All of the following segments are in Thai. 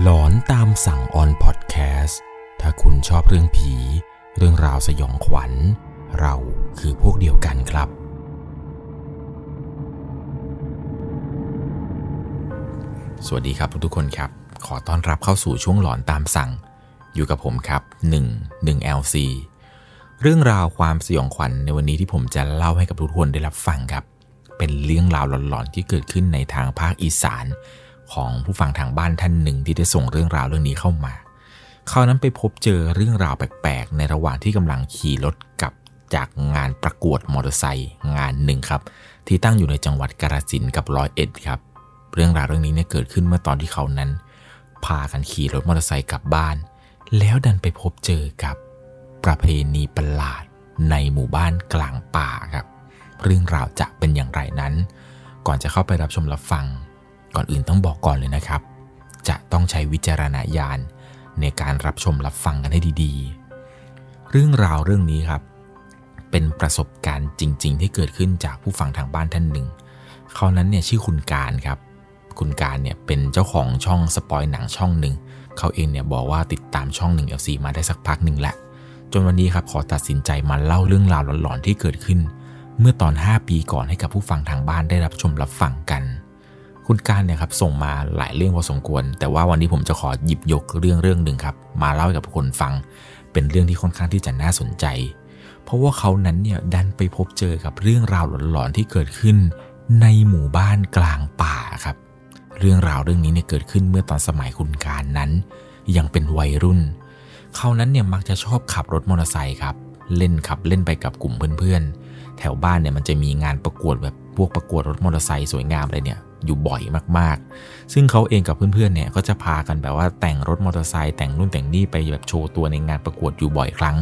หลอนตามสั่งออนพอดแคสต์ถ้าคุณชอบเรื่องผี เรื่องราวสยองขวัญ เราคือพวกเดียวกันครับ สวัสดีครับทุกๆคนครับ ขอต้อนรับเข้าสู่ช่วงหลอนตามสั่ง อยู่กับผมครับ 1 1 LC เรื่องราวความสยองขวัญในวันนี้ที่ผมจะเล่าให้กับทุกคนได้รับฟังครับ เป็นเรื่องราวหลอนๆที่เกิดขึ้นในทางภาคอีสาน ของผู้ฟังทางบ้านท่านหนึ่งที่ได้ส่งเรื่องราวเรื่องนี้เข้ามา เขานั้นไปพบเจอเรื่องราวแปลกๆ ในระหว่างที่กำลังขี่รถกลับจากงานประกวดมอเตอร์ไซค์งานหนึ่งครับ ที่ตั้งอยู่ในจังหวัดกาฬสินธุ์กับร้อยเอ็ดครับ เรื่องราวเรื่องนี้เนี่ยเกิดขึ้นเมื่อตอนที่เขานั้น พากันขี่รถมอเตอร์ไซค์กลับบ้าน แล้วดันไปพบเจอกับประเพณีประหลาดในหมู่บ้านกลางป่าครับ เรื่องราวจะเป็นอย่างไรนั้น ก่อนจะเข้าไปรับชมรับฟัง ก่อนอื่นต้องบอกก่อนเลยนะครับ จะต้องใช้วิจารณญาณในการรับชมรับฟังกันให้ดีๆ เรื่องราวเรื่องนี้ครับ เป็นประสบการณ์จริง ๆ ที่เกิดขึ้นจากผู้ฟังทางบ้านท่านหนึ่งเขานั้นเนี่ยชื่อคุณการครับ คุณการเนี่ยเป็นเจ้าของช่องสปอยหนังช่องหนึ่งเขาเองเนี่ยบอกว่าติดตามช่องหนึ่ง FC มาได้สักพักหนึ่งแหละจนวันนี้ครับขอตัดสินใจมาเล่าเรื่องราวหลอนๆที่เกิดขึ้น เมื่อตอน 5 ปีก่อนให้กับผู้ฟังทางบ้านได้รับชมรับฟังกัน คุณการเนี่ยครับส่งมาหลายเรื่องพอสมควร แต่ว่าวันนี้ผมจะขอหยิบยกเรื่องเรื่องหนึ่งครับ มาเล่าให้กับทุกคนฟัง เป็นเรื่องที่ค่อนข้างที่จะน่าสนใจ เพราะว่าเขานั้นเนี่ยดันไปพบเจอกับเรื่องราวหลอนๆที่เกิดขึ้น ในหมู่บ้านกลางป่าครับ เรื่องราวเรื่องนี้เนี่ยเกิดขึ้นเมื่อตอนสมัยคุณการนั้น ยังเป็นวัยรุ่น เขานั้นเนี่ยมักจะชอบขับรถมอเตอร์ไซค์ครับเล่นขับเล่นไปกับกลุ่มเพื่อนๆ แถวบ้านเนี่ยมันจะมีงานประกวดแบบพวกประกวดรถมอเตอร์ไซค์สวยงามอะไรเนี่ย อยู่บ่อยมากๆ ซึ่งเขาเองกับเพื่อนๆเนี่ยก็จะพากันแบบว่าแต่งรถมอเตอร์ไซค์แต่งนู่นแต่งนี่ไปแบบโชว์ตัวในงานประกวดอยู่บ่อยครั้ง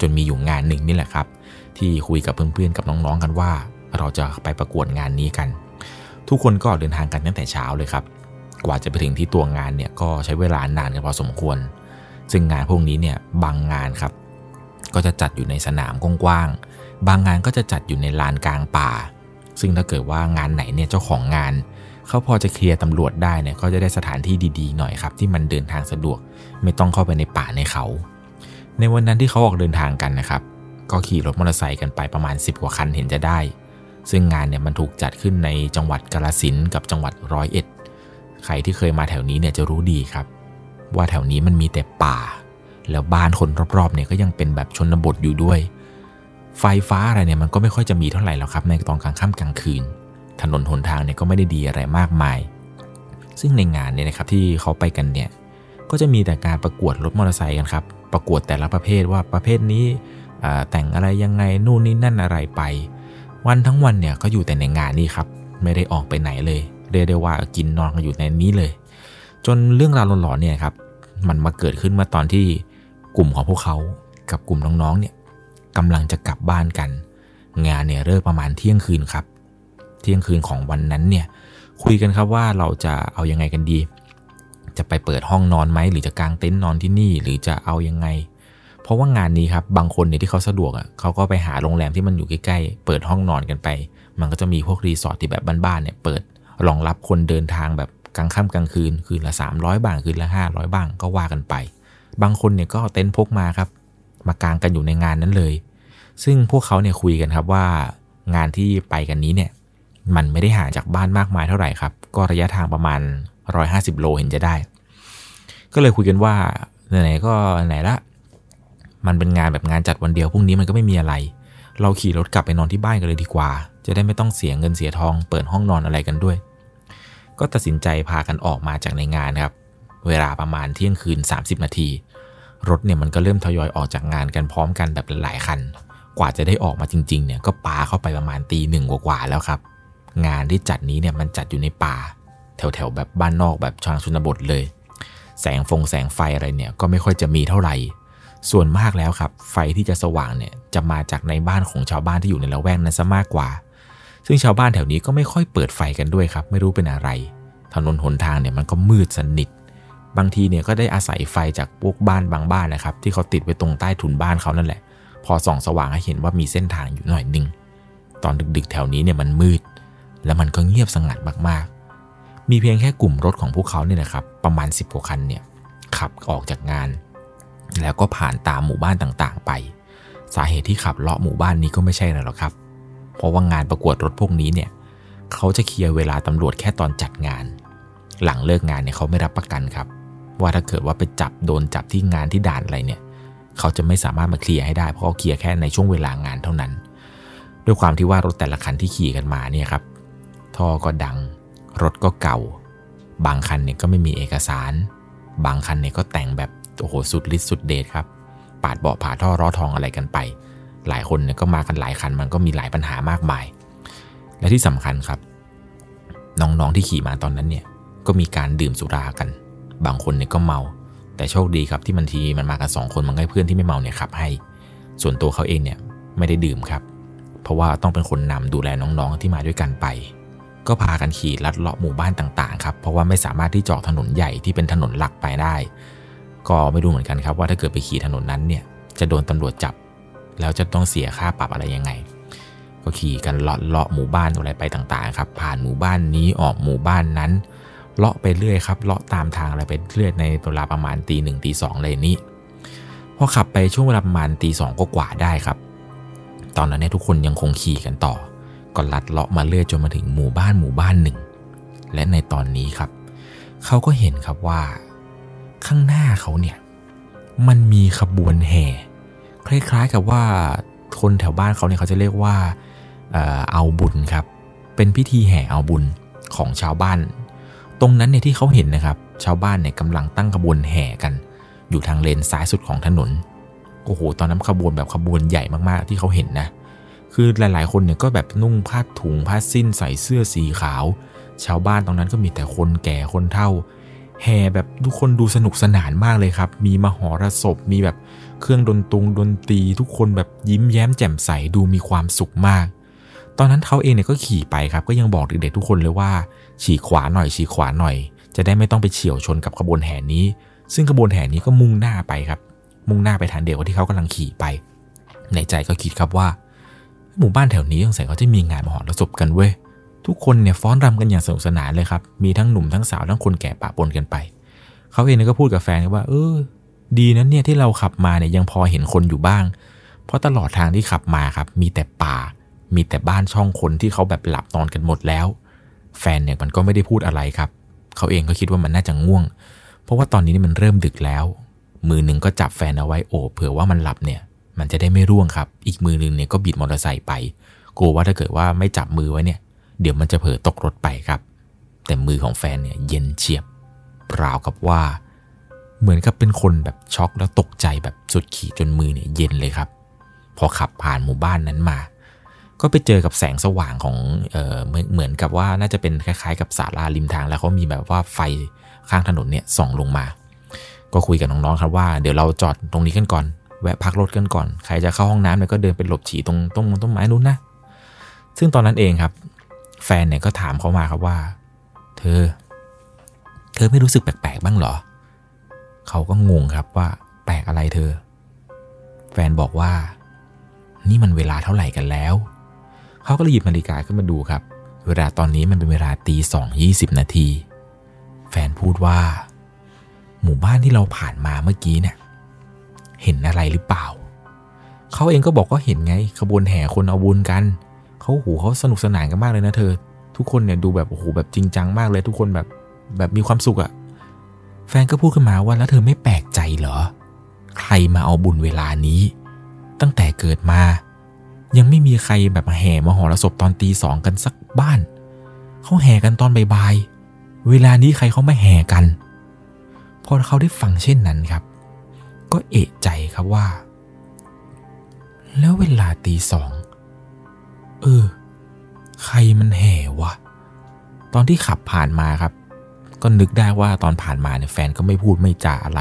จนมีอยู่งานหนึ่งนี่แหละครับ ที่คุยกับเพื่อนๆกับน้องๆกันว่า เราจะไปประกวดงานนี้กัน ทุกคนก็เดินทางกันตั้งแต่เช้าเลยครับ กว่าจะไปถึงที่ตัวงานเนี่ยก็ใช้เวลานานกันพอสมควร ซึ่งงานพวกนี้เนี่ยบางงานครับ ก็จะจัดอยู่ในสนามกว้างๆบางงานก็จะจัดอยู่ในลานกลางป่า ซึ่งถ้าเกิดว่างานไหนเนี่ยเจ้าของงานเขาพอจะเคลียร์ตำรวจได้เนี่ยก็จะได้สถานที่ดีๆหน่อยครับที่มันเดินทางสะดวก ไม่ต้องเข้าไปในป่าในเขา ในวันนั้นที่เขาออกเดินทางกันนะครับ ก็ขี่รถมอเตอร์ไซค์กันไปประมาณ 10 กว่าคันเห็นจะได้ ซึ่งงานเนี่ยมันถูกจัดขึ้นในจังหวัดกาฬสินกับจังหวัดร้อยเอ็ดใครที่เคยมาแถวนี้เนี่ยจะรู้ดีครับ ว่าแถวนี้มันมีแต่ป่า แล้วบ้านคนรอบๆเนี่ยก็ยังเป็นแบบชนบทอยู่ด้วย ไฟฟ้าอะไรเนี่ยมันก็ไม่ค่อยจะมีเท่าไหร่หรอกครับในตอนกลางค่ำกลางคืน ถนนหนทางเนี่ยก็ไม่ได้ดีอะไรมากมาย ซึ่งในงานเนี่ยนะครับที่เขาไปกันเนี่ยก็จะมีแต่การประกวดรถมอเตอร์ไซค์กันครับประกวดแต่ละประเภทว่าประเภทนี้แต่งอะไรยังไงนู่นนี่นั่นอะไรไป วันทั้งวันเนี่ยก็อยู่แต่ในงานนี้ครับไม่ได้ออกไปไหนเลยเรียกได้ว่ากินนอนกันอยู่ในนี้เลย จนเรื่องราวหลอนๆเนี่ยครับมันมาเกิดขึ้นเมื่อตอนที่กลุ่มของพวกเขากับกลุ่มน้องๆเนี่ย กำลังจะกลับบ้านกัน งานเนี่ยเริ่มประมาณเที่ยงคืนครับ เที่ยงคืนของวันนั้นเนี่ยคุยกันครับว่าเราจะเอายังไงกันดี จะไปเปิดห้องนอนไหมหรือจะกางเต็นท์นอนที่นี่หรือจะเอายังไง เพราะว่างานนี้ครับบางคนเนี่ยที่เขาสะดวกอะเขาก็ไปหาโรงแรมที่มันอยู่ใกล้ๆเปิดห้องนอนกันไป มันก็จะมีพวกรีสอร์ทที่แบบบ้านๆเนี่ยเปิดรองรับคนเดินทางแบบกลางค่ำกลางคืนคืนละ 300บ้างคืนละ 500 บ้างก็ว่ากันไป บางคนเนี่ยก็เต็นท์พกมาครับ มากางกันอยู่ในงานนั้นเลย ซึ่งพวกเขาเนี่ยคุยกันครับว่างานที่ไปกันนี้เนี่ยมันไม่ได้ห่างจากบ้านมากมายเท่าไหร่ครับ ก็ระยะทางประมาณ 150 โลเห็นจะได้ ก็เลยคุยกันว่าไหนๆก็ไหนละ มันเป็นงานแบบงานจัดวันเดียวพรุ่งนี้มันก็ไม่มีอะไร เราขี่รถกลับไปนอนที่บ้านกันเลยดีกว่า จะได้ไม่ต้องเสียเงินเสียทองเปิดห้องนอนอะไรกันด้วย ก็ตัดสินใจพากันออกมาจากในงานครับ เวลาประมาณเที่ยงคืน 30 นาที รถเนี่ยมันก็เริ่มทยอยออกจากงานกันพร้อมกันแบบหลายคัน กว่าจะได้ออกมาจริงๆเนี่ยก็ปาเข้าไปประมาณตีหนึ่งกว่าๆแล้วครับ งานที่จัดนี้เนี่ยมันจัดอยู่ในป่า แถวๆแบบบ้านนอกแบบชางชนบทเลย แสงฟงแสงไฟอะไรเนี่ยก็ไม่ค่อยจะมีเท่าไหร่ ส่วนมากแล้วครับ ไฟที่จะสว่างเนี่ยจะมาจากในบ้านของชาวบ้านที่อยู่ในละแวกนั้นซะมากกว่า ซึ่งชาวบ้านแถวนี้ก็ไม่ค่อยเปิดไฟกันด้วยครับ ไม่รู้เป็นอะไร ถนนหนทางเนี่ยมันก็มืดสนิท บางทีเนี่ยก็ได้อาศัยไฟจากพวกบ้านบางบ้านนะครับ ที่เขาติดไว้ตรงใต้ถุนบ้านเขานั่นแหละ พอส่องสว่างให้เห็นว่ามีเส้นทางอยู่หน่อยหนึ่งตอนดึกๆ แถวนี้เนี่ยมันมืด แล้วมันก็เงียบสงัดมากๆ มีเพียงแค่กลุ่มรถของพวกเขาเนี่ยนะครับ ประมาณ 10กว่าคันเนี่ยขับออกจากงาน แล้วก็ผ่านตามหมู่บ้านต่างๆ ไป สาเหตุที่ขับเลาะหมู่บ้านนี้ก็ไม่ใช่อะไรหรอกครับ เพราะว่างานประกวดรถพวกนี้เนี่ยเขาจะเคลียร์เวลาตำรวจแค่ตอนจัดงาน หลังเลิกงานเนี่ยเขาไม่รับประกันครับ ว่าถ้าเกิดว่าไปจับโดนจับที่งานที่ด่านอะไรเนี่ยเขาจะไม่สามารถมาเคลียร์ให้ได้เพราะเขาเคลียร์แค่ในช่วงเวลางานเท่านั้น ด้วยความที่ว่ารถแต่ละคันที่ขี่กันมาเนี่ยครับท่อก็ดัง รถก็เก่า บางคันเนี่ยก็ไม่มีเอกสาร บางคันเนี่ยก็แต่งแบบโอ้โหสุดฤทธิ์สุดเดชครับปาดเบาะผ่าท่อร้อทองอะไรกันไป หลายคนเนี่ยก็มากันหลายคันมันก็มีหลายปัญหามากมาย และที่สำคัญครับ น้องๆที่ขี่มาตอนนั้นเนี่ยก็มีการดื่มสุรากัน บางคนเนี่ยก็เมา แต่โชคดีครับที่มันทีมันมากันสองคนมันให้เพื่อนที่ไม่เมาเนี่ยขับให้ ส่วนตัวเขาเองเนี่ยไม่ได้ดื่มครับ เพราะว่าต้องเป็นคนนำดูแลน้องๆที่มาด้วยกันไป ก็พากันขี่ลัดเลาะหมู่บ้านต่างๆครับเพราะว่าไม่สามารถที่จอดถนนใหญ่ที่เป็นถนนหลักไปได้ ก็ไม่รู้เหมือนกันครับว่าถ้าเกิดไปขี่ถนนนั้นเนี่ยจะโดนตำรวจจับ แล้วจะต้องเสียค่าปรับอะไรยังไงก็ขี่กันเลาะเลาะหมู่บ้านอะไรไปต่างๆครับ ผ่านหมู่บ้านนี้ออกหมู่บ้านนั้น เลาะไปเรื่อยครับเลาะตามทางอะไรไปเรื่อยในเวลาประมาณตีหนึ่งตีสองเลยนี้พอขับไปช่วงเวลาประมาณตีสองก็กว่าได้ครับ ตอนนั้นเนี่ยทุกคนยังคงขี่กันต่อก็ลัดเลาะมาเรื่อยจนมาถึงหมู่บ้านหมู่บ้านหนึ่ง และในตอนนี้ครับเขาก็เห็นครับว่า ข้างหน้าเขาเนี่ยมันมีขบวนแห่คล้ายๆกับว่าคนแถวบ้านเขาเนี่ยเขาจะเรียกว่าเอ่อเอาบุญครับ เป็นพิธีแห่เอาบุญของชาวบ้าน ตรงนั้นเนี่ยที่เขาเห็นนะครับ ชาวบ้านเนี่ยกำลังตั้งขบวนแห่กัน อยู่ทางเลนซ้ายสุดของถนนโอ้โหตอนนั้นขบวนแบบขบวนใหญ่มากๆที่เขาเห็นนะ คือหลายๆ คนเนี่ยก็แบบนุ่งผ้าถุงผ้าสิ้นใส่เสื้อสีขาว ชาวบ้านตรงนั้นก็มีแต่คนแก่คนเฒ่าแห่แบบทุกคนดูสนุกสนานมากเลยครับ มีมหรสพ มีแบบเครื่องดนตรงดนตรี ทุกคนแบบยิ้มแย้มแจ่มใสดูมีความสุขมาก ตอนนั้นเขาเองเนี่ยก็ขี่ไปครับ ก็ยังบอกเด็กๆทุกคนเลยว่า ฉีกขวาหน่อยฉีกขวาหน่อย จะได้ไม่ต้องไปเฉียวชนกับขบวนแห่นี้ ซึ่งขบวนแห่นี้ก็มุ่งหน้าไปครับ มุ่งหน้าไปทางเดียวกับที่เขากำลังขี่ไป ในใจก็คิดครับว่า หมู่บ้านแถวนี้สงสัยเขาจะมีงานมหรสพกันเว้ยทุกคนเนี่ยฟ้อนรำกันอย่างสนุกสนานเลยครับมีทั้งหนุ่มทั้งสาวทั้งคนแก่ปะปนกันไป เขาเองก็พูดกับแฟนว่า เออ ดีนะเนี่ยที่เราขับมาเนี่ยยังพอเห็นคนอยู่บ้าง เพราะตลอดทางที่ขับมาครับมีแต่ป่ามีแต่บ้านช่องคนที่เขาแบบหลับนอนกันหมดแล้ว แฟนเนี่ยมันก็ไม่ได้พูดอะไรครับ เขาเองก็คิดว่ามันน่าจะง่วง เพราะว่าตอนนี้นี่มันเริ่มดึกแล้ว มือหนึ่งก็จับแฟนเอาไว้โอบเผื่อว่ามันหลับเนี่ย มันจะได้ไม่ร่วงครับ อีกมือหนึ่งเนี่ยก็บิดมอเตอร์ไซค์ไป กลัวว่าถ้าเกิดว่าไม่จับมือไว้เนี่ย เดี๋ยวมันจะเผลอตกรถไปครับ แต่มือของแฟนเนี่ยเย็นเฉียบราวกับว่า เหมือนกับเป็นคนแบบช็อกแล้วตกใจแบบสุดขีดจนมือเนี่ยเย็นเลยครับ พอขับผ่านหมู่บ้านนั้นมา ก็ไปเจอกับแสงสว่างของเออเหมือนเหมือนกับว่าน่าจะเป็นคล้ายๆกับศาลาริมทาง แล้วเขามีแบบว่าไฟข้างถนนเนี่ยส่องลงมา ก็คุยกับน้องๆครับว่าเดี๋ยวเราจอดตรงนี้กันก่อน แวะพักรถกันก่อน ใครจะเข้าห้องน้ำเนี่ยก็เดินไปหลบฉี่ตรงต้นต้นไม้นู้นนะ ซึ่งตอนนั้นเองครับ แฟนเนี่ยก็ถามเขามาครับว่า เธอ เธอไม่รู้สึกแปลกๆบ้างเหรอ เขาก็งงครับว่า แปลกอะไรเธอ แฟนบอกว่า นี่มันเวลาเท่าไหร่กันแล้ว เขาก็เลยหยิบนาฬิกาขึ้นมาดูครับ เวลาตอนนี้มันเป็นเวลาตีสองยี่สิบนาที แฟนพูดว่า หมู่บ้านที่เราผ่านมาเมื่อกี้เนี่ยเห็นอะไรหรือเปล่า เขาเองก็บอกว่าเห็นไง ขบวนแห่คนเอาบุญกัน เขาโหเขาสนุกสนานกันมากเลยนะเธอ ทุกคนเนี่ยดูแบบโอ้โหแบบจริงจังมากเลยทุกคนแบบแบบมีความสุขอะแฟนก็พูดขึ้นมาว่าแล้วเธอไม่แปลกใจเหรอ ใครมาเอาบุญเวลานี้ ตั้งแต่เกิดมา ยังไม่มีใครแบบแห่มาหอระศพตอนตีสองกันสักบ้าน เขาแห่กันตอนบ่ายๆ เวลานี้ใครเขาไม่แห่กัน พอเขาได้ฟังเช่นนั้นครับ ก็เอะใจครับว่า แล้วเวลาตีสอง เออ ใครมันแห่วะ ตอนที่ขับผ่านมาครับ ก็นึกได้ว่าตอนผ่านมาเนี่ยแฟนก็ไม่พูดไม่จาอะไร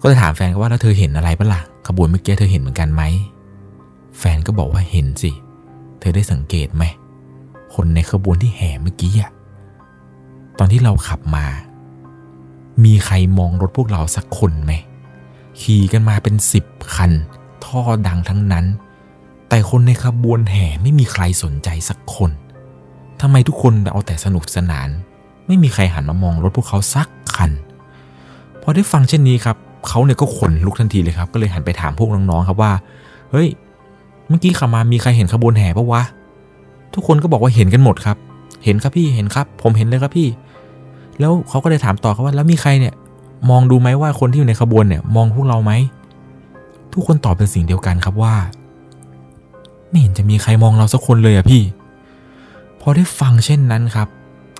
ก็เลยถามแฟนว่าแล้วเธอเห็นอะไรปะล่ะขบวนเมื่อกี้เธอเห็นเหมือนกันไหม แฟนก็บอกว่าเห็นสิ เธอได้สังเกตไหม คนในขบวนที่แห่เมื่อกี้อะตอนที่เราขับมา มีใครมองรถพวกเราสักคนไหม ขี่กันมาเป็นสิบคัน ท่อดังทั้งนั้น แต่คนในขบวนแห่ไม่มีใครสนใจสักคนทำไมทุกคนเอาแต่สนุกสนาน ไม่มีใครหันมามองรถพวกเขาสักคัน พอได้ฟังเช่นนี้ครับ เขาเนี่ยก็ขนลุกทันทีเลยครับ ก็เลยหันไปถามพวกน้องๆครับว่า เฮ้ย เมื่อกี้ขับมามีใครเห็นขบวนแห่ปะวะ ทุกคนก็บอกว่าเห็นกันหมดครับ เห็นครับพี่เห็นครับ ผมเห็นเลยครับพี่ แล้วเขาก็เลยถามต่อครับว่าแล้วมีใครเนี่ย มองดูไหมว่าคนที่อยู่ในขบวนเนี่ย มองพวกเราไหมทุกคนตอบเป็นสิ่งเดียวกันครับว่า ไม่เห็นจะมีใครมองเราสักคนเลยอะพี่ พอได้ฟังเช่นนั้นครับ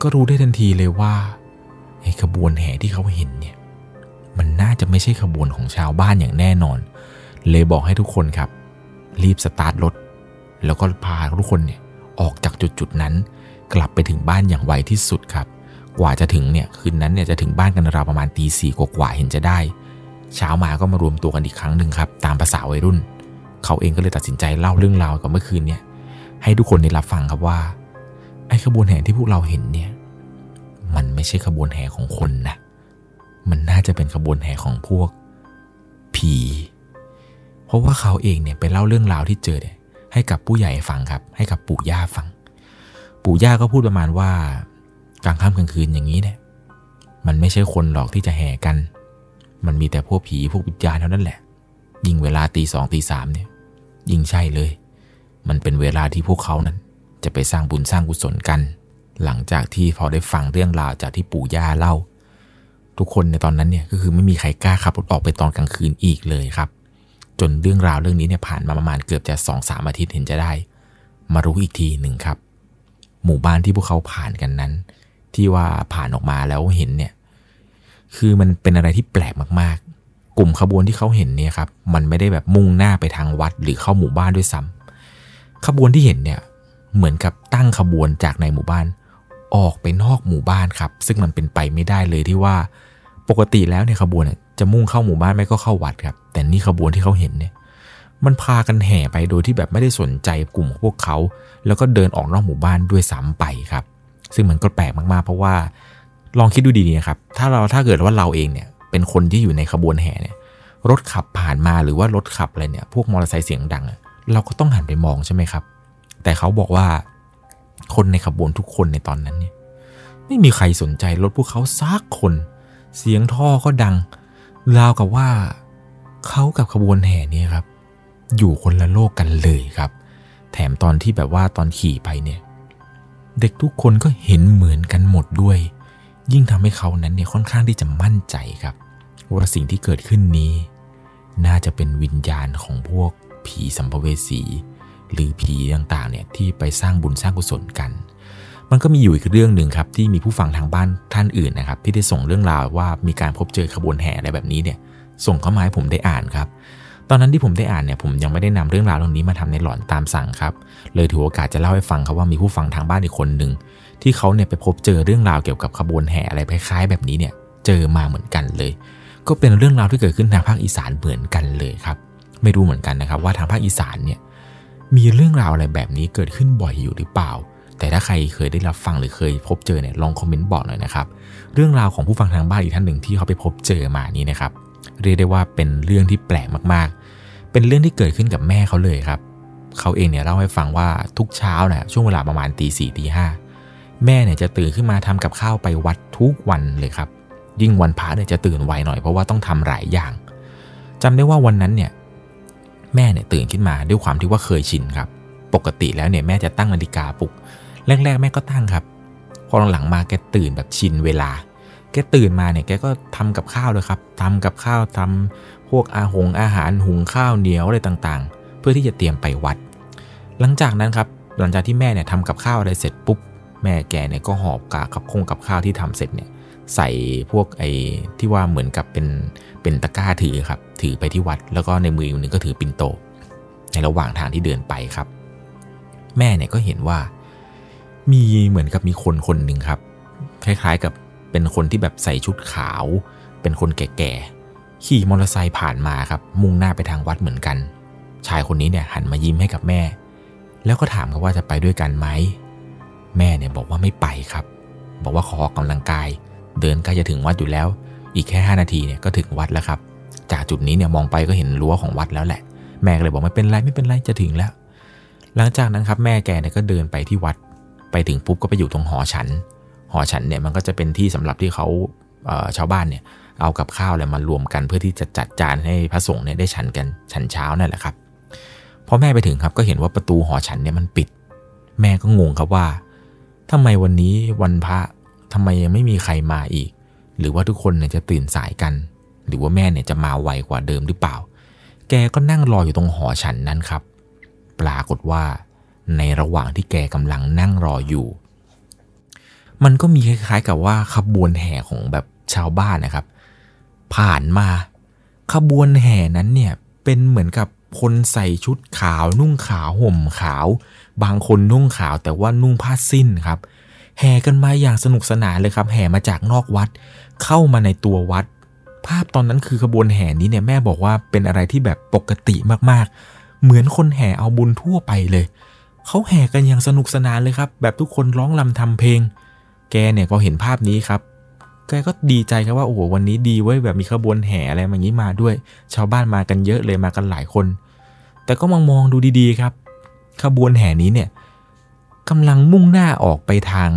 ก็รู้ได้ทันทีเลยว่าไอ้ขบวนแห่ที่เขาเห็นเนี่ย มันน่าจะไม่ใช่ขบวนของชาวบ้านอย่างแน่นอน เลยบอกให้ทุกคนครับ รีบสตาร์ทรถ แล้วก็พาทุกคนเนี่ยออกจากจุดจุดนั้น กลับไปถึงบ้านอย่างไวที่สุดครับ กว่าจะถึงเนี่ยคืนนั้นเนี่ยจะถึงบ้านกันราวประมาณตีสี่กว่าเห็นจะได้ เช้ามาก็มารวมตัวกันอีกครั้งหนึ่งครับ ตามภาษาวัยรุ่น เขาเองก็เลยตัดสินใจเล่าเรื่องราวกับเมื่อคืนเนี่ยให้ทุกคนได้รับฟังครับว่า ไอ้ขบวนแห่ที่พวกเราเห็นเนี่ยมันไม่ใช่ขบวนแห่ของคนนะ มันน่าจะเป็นขบวนแห่ของพวกผี ราะว่าเขาเองเนี่ยไปเล่าเรื่องราวที่เจอเนี่ยให้กับผู้ใหญ่ฟังครับ ให้กับปู่ย่าฟัง ปู่ย่าก็พูดประมาณว่ากลางค่ำกลางคืนอย่างนี้เนี่ยมันไม่ใช่คนหรอกที่จะแห่กัน มันมีแต่พวกผีพวกวิญญาณเท่านั้นแหละ ยิ่งเวลาตีสองตีสามเนี่ย ยิ่งใช่เลย มันเป็นเวลาที่พวกเขานั้น จะไปสร้างบุญสร้างกุศลกัน หลังจากที่พอได้ฟังเรื่องราวจากที่ปู่ย่าเล่า ทุกคนในตอนนั้นเนี่ยก็คือไม่มีใครกล้าขับรถออกไปตอนกลางคืนอีกเลยครับ จนเรื่องราวเรื่องนี้เนี่ยผ่านมาประมาณเกือบจะสองสามอาทิตย์เห็นจะได้ มารู้อีกทีหนึ่งครับ หมู่บ้านที่พวกเขาผ่านกันนั้น ที่ว่าผ่านออกมาแล้วเห็นเนี่ยคือมันเป็นอะไรที่แปลกมากๆ กลุ่มขบวนที่เขาเห็นเนี่ยครับมันไม่ได้แบบมุ่งหน้าไปทางวัดหรือเข้าหมู่บ้านด้วยซ้ำขบวนที่เห็นเนี่ยเหมือนกับตั้งขบวนจากในหมู่บ้านออกไปนอกหมู่บ้านครับ ซึ่งมันเป็นไปไม่ได้เลยที่ว่าปกติแล้วเนี่ยขบวนเนี่ย จะมุ่งเข้าหมู่บ้านไม่ก็เข้าวัดครับ แต่นี่ขบวนที่เขาเห็นเนี่ย มันพากันแห่ไปโดยที่แบบไม่ได้สนใจกลุ่มพวกเขา แล้วก็เดินออกนอกหมู่บ้านด้วยซ้ำไปครับ ซึ่งมันก็แปลกมากๆ เพราะว่าลองคิดดูดีๆนะครับ ถ้าเราถ้าเกิดว่าเราเองเนี่ย เป็นคนที่อยู่ในขบวนแห่เนี่ย รถขับผ่านมาหรือว่ารถขับอะไรเนี่ย พวกมอเตอร์ไซค์เสียงดังเราก็ต้องหันไปมองใช่ไหมครับ แต่เขาบอกว่าคนในขบวนทุกคนในตอนนั้นเนี่ย ไม่มีใครสนใจรถพวกเขาซักคน เสียงท่อก็ดัง ราวกับว่าเขากับขบวนแห่เนี่ยครับ อยู่คนละโลกกันเลยครับ แถมตอนที่แบบว่าตอนขี่ไปเนี่ย เด็กทุกคนก็เห็นเหมือนกันหมดด้วย ยิ่งทำให้เขานั้นเนี่ยค่อนข้างที่จะมั่นใจครับว่าสิ่งที่เกิดขึ้นนี้ น่าจะเป็นวิญญาณของพวกผีสัมภเวสี หรือผีต่างๆเนี่ยที่ไปสร้างบุญสร้างกุศลกัน มันก็มีอยู่อีกเรื่องหนึ่งครับที่มีผู้ฟังทางบ้านท่านอื่นนะครับ ที่ได้ส่งเรื่องราวว่ามีการพบเจอขบวนแห่อะไรแบบนี้เนี่ย ส่งเข้ามาให้ผมได้อ่านครับ ตอนนั้นที่ผมได้อ่านเนี่ยผมยังไม่ได้นำเรื่องราวเรื่องนี้มาทำในหลอนตามสั่งครับ เลยถือโอกาสจะเล่าให้ฟังครับว่ามีผู้ฟังทางบ้านอีกคนหนึ่งที่เขาเนี่ยไปพบเจอเรื่องราวเกี่ยวกับขบวนแห่อะไรคล้ายๆ แบบนี้เนี่ยเจอมาเหมือนกันเลย ก็เป็นเรื่องราวที่เกิดขึ้นทางภาคอีสานเหมือนกันเลยครับ ไม่รู้เหมือนกันนะครับว่าทางภาคอีสานเนี่ยมีเรื่องราวอะไรแบบนี้เกิดขึ้นบ่อยอยู่หรือเปล่า แต่ถ้าใครเคยได้รับฟังหรือเคยพบเจอเนี่ยลองคอมเมนต์บอกหน่อยนะครับ เรื่องราวของผู้ฟังทางบ้านอีกท่านหนึ่งที่เขาไปพบเจอมานี้นะครับ เรียกได้ว่าเป็นเรื่องที่แปลกมากๆ เป็นเรื่องที่เกิดขึ้นกับแม่เขาเลยครับ เขาเองเนี่ยเล่าให้ฟังว่าทุกเช้านะช่วงเวลาประมาณตีสี่ตีห้าแม่เนี่ยจะตื่นขึ้นมาทำกับข้าวไปวัดทุกวันเลยครับ ยิ่งวันพระเนี่ยจะตื่นไวหน่อยเพราะว่าต้องทำหลายอย่างจำได้ว่าวันนั้นเนี่ยแม่เนี่ยตื่นขึ้นมาด้วยความที่ว่าเคยชินครับ ปกติแล้วเนี่ยแม่จะตั้งนาฬิกาปลุก แรกๆแม่ก็ตั้งครับ พอหลังๆมาแกตื่นแบบชินเวลา แกตื่นมาเนี่ยแกก็ทำกับข้าวเลยครับทำกับข้าวทำพวกอาหงอาหารหุงข้าวเหนียวอะไรต่างๆ เพื่อที่จะเตรียมไปวัด หลังจากนั้นครับหลังจากที่แม่เนี่ยทำกับข้าวอะไรเสร็จปุ๊บแม่แกเนี่ยก็หอบกากับคงกับข้าวที่ทำเสร็จเนี่ยใส่พวกไอ้ที่ว่าเหมือนกับเป็นเป็นตะกร้าถือครับ ถือไปที่วัด แล้วก็ในมือหนึ่งก็ถือปิ่นโต ในระหว่างทางที่เดินไปครับ แม่เนี่ยก็เห็นว่า มีเหมือนกับมีคนคนหนึ่งครับ คล้ายๆกับเป็นคนที่แบบใส่ชุดขาว เป็นคนแก่ๆขี่มอเตอร์ไซค์ผ่านมาครับ มุ่งหน้าไปทางวัดเหมือนกัน ชายคนนี้เนี่ยหันมายิ้มให้กับแม่ แล้วก็ถามเขาว่าจะไปด้วยกันไหมแม่เนี่ยบอกว่าไม่ไปครับ บอกว่าขอออกกำลังกาย เดินใกล้จะถึงวัดอยู่แล้ว อีกแค่ 5 นาทีเนี่ยก็ถึงวัดแล้วครับ จากจุดนี้เนี่ยมองไปก็เห็นรั้วของวัดแล้วแหละ แม่ก็เลยบอกไม่เป็นไรไม่เป็นไรจะถึงแล้ว หลังจากนั้นครับแม่แกเนี่ยก็เดินไปที่วัด ไปถึงปุ๊บก็ไปอยู่ตรงหอฉัน หอฉันเนี่ยมันก็จะเป็นที่สำหรับที่เขาชาวบ้านเนี่ยเอากับข้าวอะไรมารวมกันเพื่อที่จะจัดจานให้พระสงฆ์เนี่ยได้ฉันกันฉันเช้านั่นแหละครับพอแม่ไปถึงครับก็เห็นว่าประตูหอฉันเนี่ยมันปิด แม่ก็งงครับว่าทำไมวันนี้วันพระทำไมยังไม่มีใครมาอีก หรือว่าทุกคนเนี่ยจะตื่นสายกัน หรือว่าแม่เนี่ยจะมาไวกว่าเดิมหรือเปล่า แกก็นั่งรออยู่ตรงหอฉันนั้นครับ ปรากฏว่า ในระหว่างที่แกกำลังนั่งรออยู่ มันก็มีคล้ายๆกับว่าขบวนแห่ของแบบชาวบ้านนะครับ ผ่านมา ขบวนแห่นั้นเนี่ยเป็นเหมือนกับคนใส่ชุดขาวนุ่งขาวห่มขาว บางคนนุ่งขาวแต่ว่านุ่งผ้าสิ้นครับ แห่กันมาอย่างสนุกสนานเลยครับ แห่มาจากนอกวัด เข้ามาในตัววัด ภาพตอนนั้นคือขบวนแห่นี้เนี่ยแม่บอกว่าเป็นอะไรที่แบบปกติมากๆ เหมือนคนแห่เอาบุญทั่วไปเลย เขาแห่กันอย่างสนุกสนานเลยครับ แบบทุกคนร้องลำทำเพลง แกเนี่ยก็เห็นภาพนี้ครับ แกก็ดีใจครับว่าโอ้โหวันนี้ดีเว้ยแบบมีขบวนแห่อะไรอย่างนี้มาด้วย ชาวบ้านมากันเยอะเลยมากันหลายคน แต่ก็มองมองดูดีๆครับ ขบวนแห่นี้เนี่ยกำลังมุ่งหน้าออกไปทาง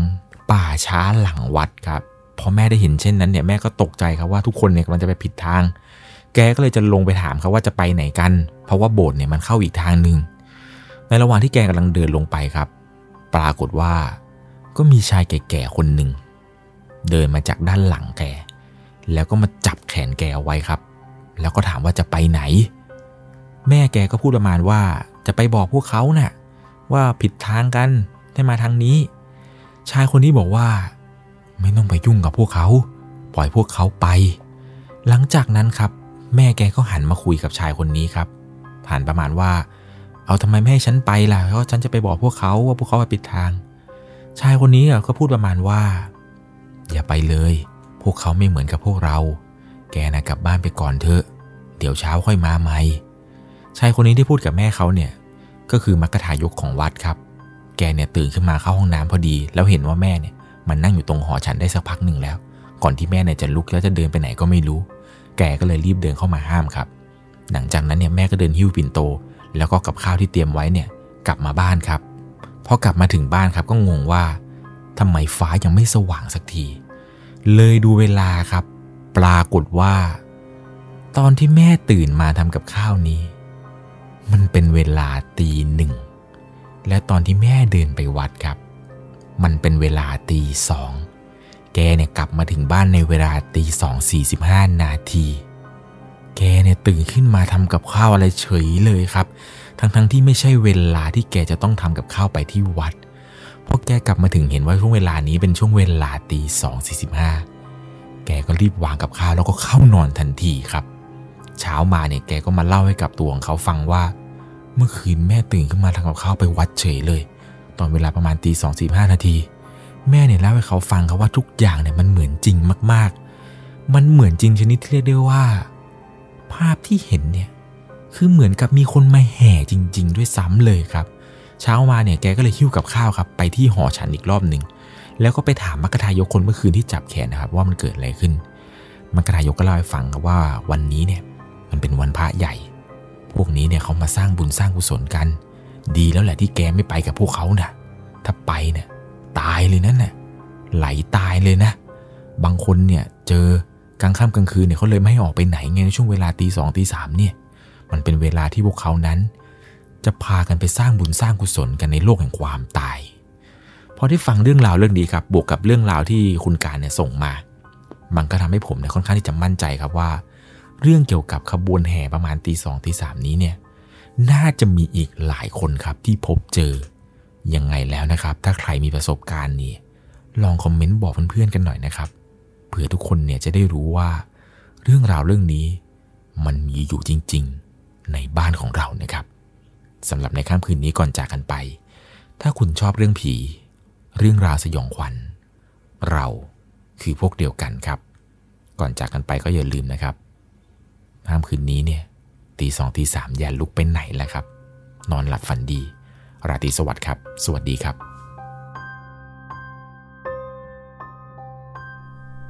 ป่าช้าหลังวัดครับพอแม่ได้เห็นเช่นนั้นเนี่ยแม่ก็ตกใจครับว่าทุกคนเนี่ยกำลังจะไปผิดทาง แกก็เลยจะลงไปถามครับว่าจะไปไหนกัน เพราะว่าโบสถ์เนี่ยมันเข้าอีกทางหนึ่ง ในระหว่างที่แกกำลังเดินลงไปครับ ปรากฏว่าก็มีชายแก่ๆคนหนึ่ง เดินมาจากด้านหลังแก แล้วก็มาจับแขนแกเอาไว้ครับ แล้วก็ถามว่าจะไปไหน แม่แกก็พูดประมาณว่าจะไปบอกพวกเขานะ่ะว่าผิดทางกันให้มาทางนี้ ชายคนนี้บอกว่า ไม่ต้องไปยุ่งกับพวกเขา ปล่อยพวกเขาไป หลังจากนั้นครับ แม่แกก็หันมาคุยกับชายคนนี้ครับหันประมาณว่า เอาทำไมไม่ให้ฉันไปล่ะเพราะฉันจะไปบอกพวกเขาว่าพวกเขาไปผิดทาง ชายคนนี้ก็พูดประมาณว่า อย่าไปเลย พวกเขาไม่เหมือนกับพวกเรา แกนะกลับบ้านไปก่อนเถอะ เดี๋ยวเช้าค่อยมาใหม่ ชายคนนี้ที่พูดกับแม่เขาเนี่ย ก็คือมักกะทายกของวัดครับ แกเนี่ยตื่นขึ้นมาเข้าห้องน้ำพอดี แล้วเห็นว่าแม่เนี่ยมันนั่งอยู่ตรงหอฉันได้สักพักหนึ่งแล้ว ก่อนที่แม่เนี่ยจะลุกแล้วจะเดินไปไหนก็ไม่รู้ แกก็เลยรีบเดินเข้ามาห้ามครับ หลังจากนั้นเนี่ยแม่ก็เดินหิ้วปิ่นโต แล้วก็กับข้าวที่เตรียมไว้เนี่ยกลับมาบ้านครับพอกลับมาถึงบ้านครับก็งงว่าทำไมฟ้ายังไม่สว่างสักที เลยดูเวลาครับ ปรากฏว่า ตอนที่แม่ตื่นมาทำกับข้าวนี้ มันเป็นเวลาตีหนึ่ง และตอนที่แม่เดินไปวัดครับ มันเป็นเวลาตีสอง แกเนี่ยกลับมาถึงบ้านในเวลาตีสองสี่สิบห้านาที แกเนี่ยตื่นขึ้นมาทำกับข้าวอะไรเฉยเลยครับ ทั้งๆทที่ไม่ใช่เวลาที่แกจะต้องทำกับข้าวไปที่วัดพอแกกลับมาถึงเห็นว่าช่วงเวลานี้เป็นช่วงเวลาตีสองสี่สิบห้าแกก็รีบวางกับข้าวแล้วก็เข้านอนทันทีครับ เช้ามาเนี่ยแกก็มาเล่าให้กับตัวของเขาฟังว่า เมื่อคืนแม่ตื่นขึ้นมาทำกับข้าวไปวัดเฉยเลย ตอนเวลาประมาณตีสองสี่ห้านาที แม่เนี่ยเล่าให้เขาฟังครับว่าทุกอย่างเนี่ยมันเหมือนจริงมากๆ มันเหมือนจริงชนิดที่เรียกได้ว่า ภาพที่เห็นเนี่ยคือเหมือนกับมีคนมาแห่จริง ๆ ด้วยซ้ำเลยครับ เช้ามาเนี่ยแกก็เลยหิ้วกับข้าวครับไปที่หอฉันอีกรอบหนึ่งแล้วก็ไปถามมักกะทายกคนเมื่อคืนที่จับแขนนะครับ ว่ามันเกิดอะไรขึ้นมักกะทายกก็เล่าให้ฟังครับว่าวันนี้เนี่ยมันเป็นวันพระใหญ่ พวกนี้เนี่ยเขามาสร้างบุญสร้างกุศลกัน ดีแล้วแหละที่แกไม่ไปกับพวกเขานะ่ะ ถ้าไปเนี่ยตายเลยนั่นน่ะไหลตายเลยนะ บางคนเนี่ยเจอ กลางค่ำกลางคืนเนี่ยเขาเลยไม่ให้ออกไปไหนไงในช่วงเวลาตีสองตีสามเนี่ย มันเป็นเวลาที่พวกเขานั้น จะพากันไปสร้างบุญสร้างกุศลกันในโลกแห่งความตาย พอได้ฟังเรื่องราวเรื่องนี้ครับ บวกกับเรื่องราวที่คุณการเนี่ยส่งมา มันก็ทำให้ผมเนี่ยค่อนข้างที่จะมั่นใจครับว่า เรื่องเกี่ยวกับขบวนแห่ประมาณตีสองตีสามนี้เนี่ย น่าจะมีอีกหลายคนครับที่พบเจอ ยังไงแล้วนะครับ ถ้าใครมีประสบการณ์นี้ ลองคอมเมนต์บอกเพื่อนๆกันหน่อยนะครับ ผื่อทุกคนเนี่ยจะได้รู้ว่า เรื่องราวเรื่องนี้มันมีอยู่จริง ๆ ในบ้านของเรานะครับสำหรับในค่ำคืนนี้ก่อนจากกันไป ถ้าคุณชอบเรื่องผี เรื่องราวสยองขวัญ เราคือพวกเดียวกันครับ ก่อนจากกันไปก็อย่าลืมนะครับค่ำคืนนี้เนี่ยตีสองตีสามอย่าลุกไปไหนแล้วครับ นอนหลับฝันดี ราตรีสวัสดิ์ครับ สวัสดีครับ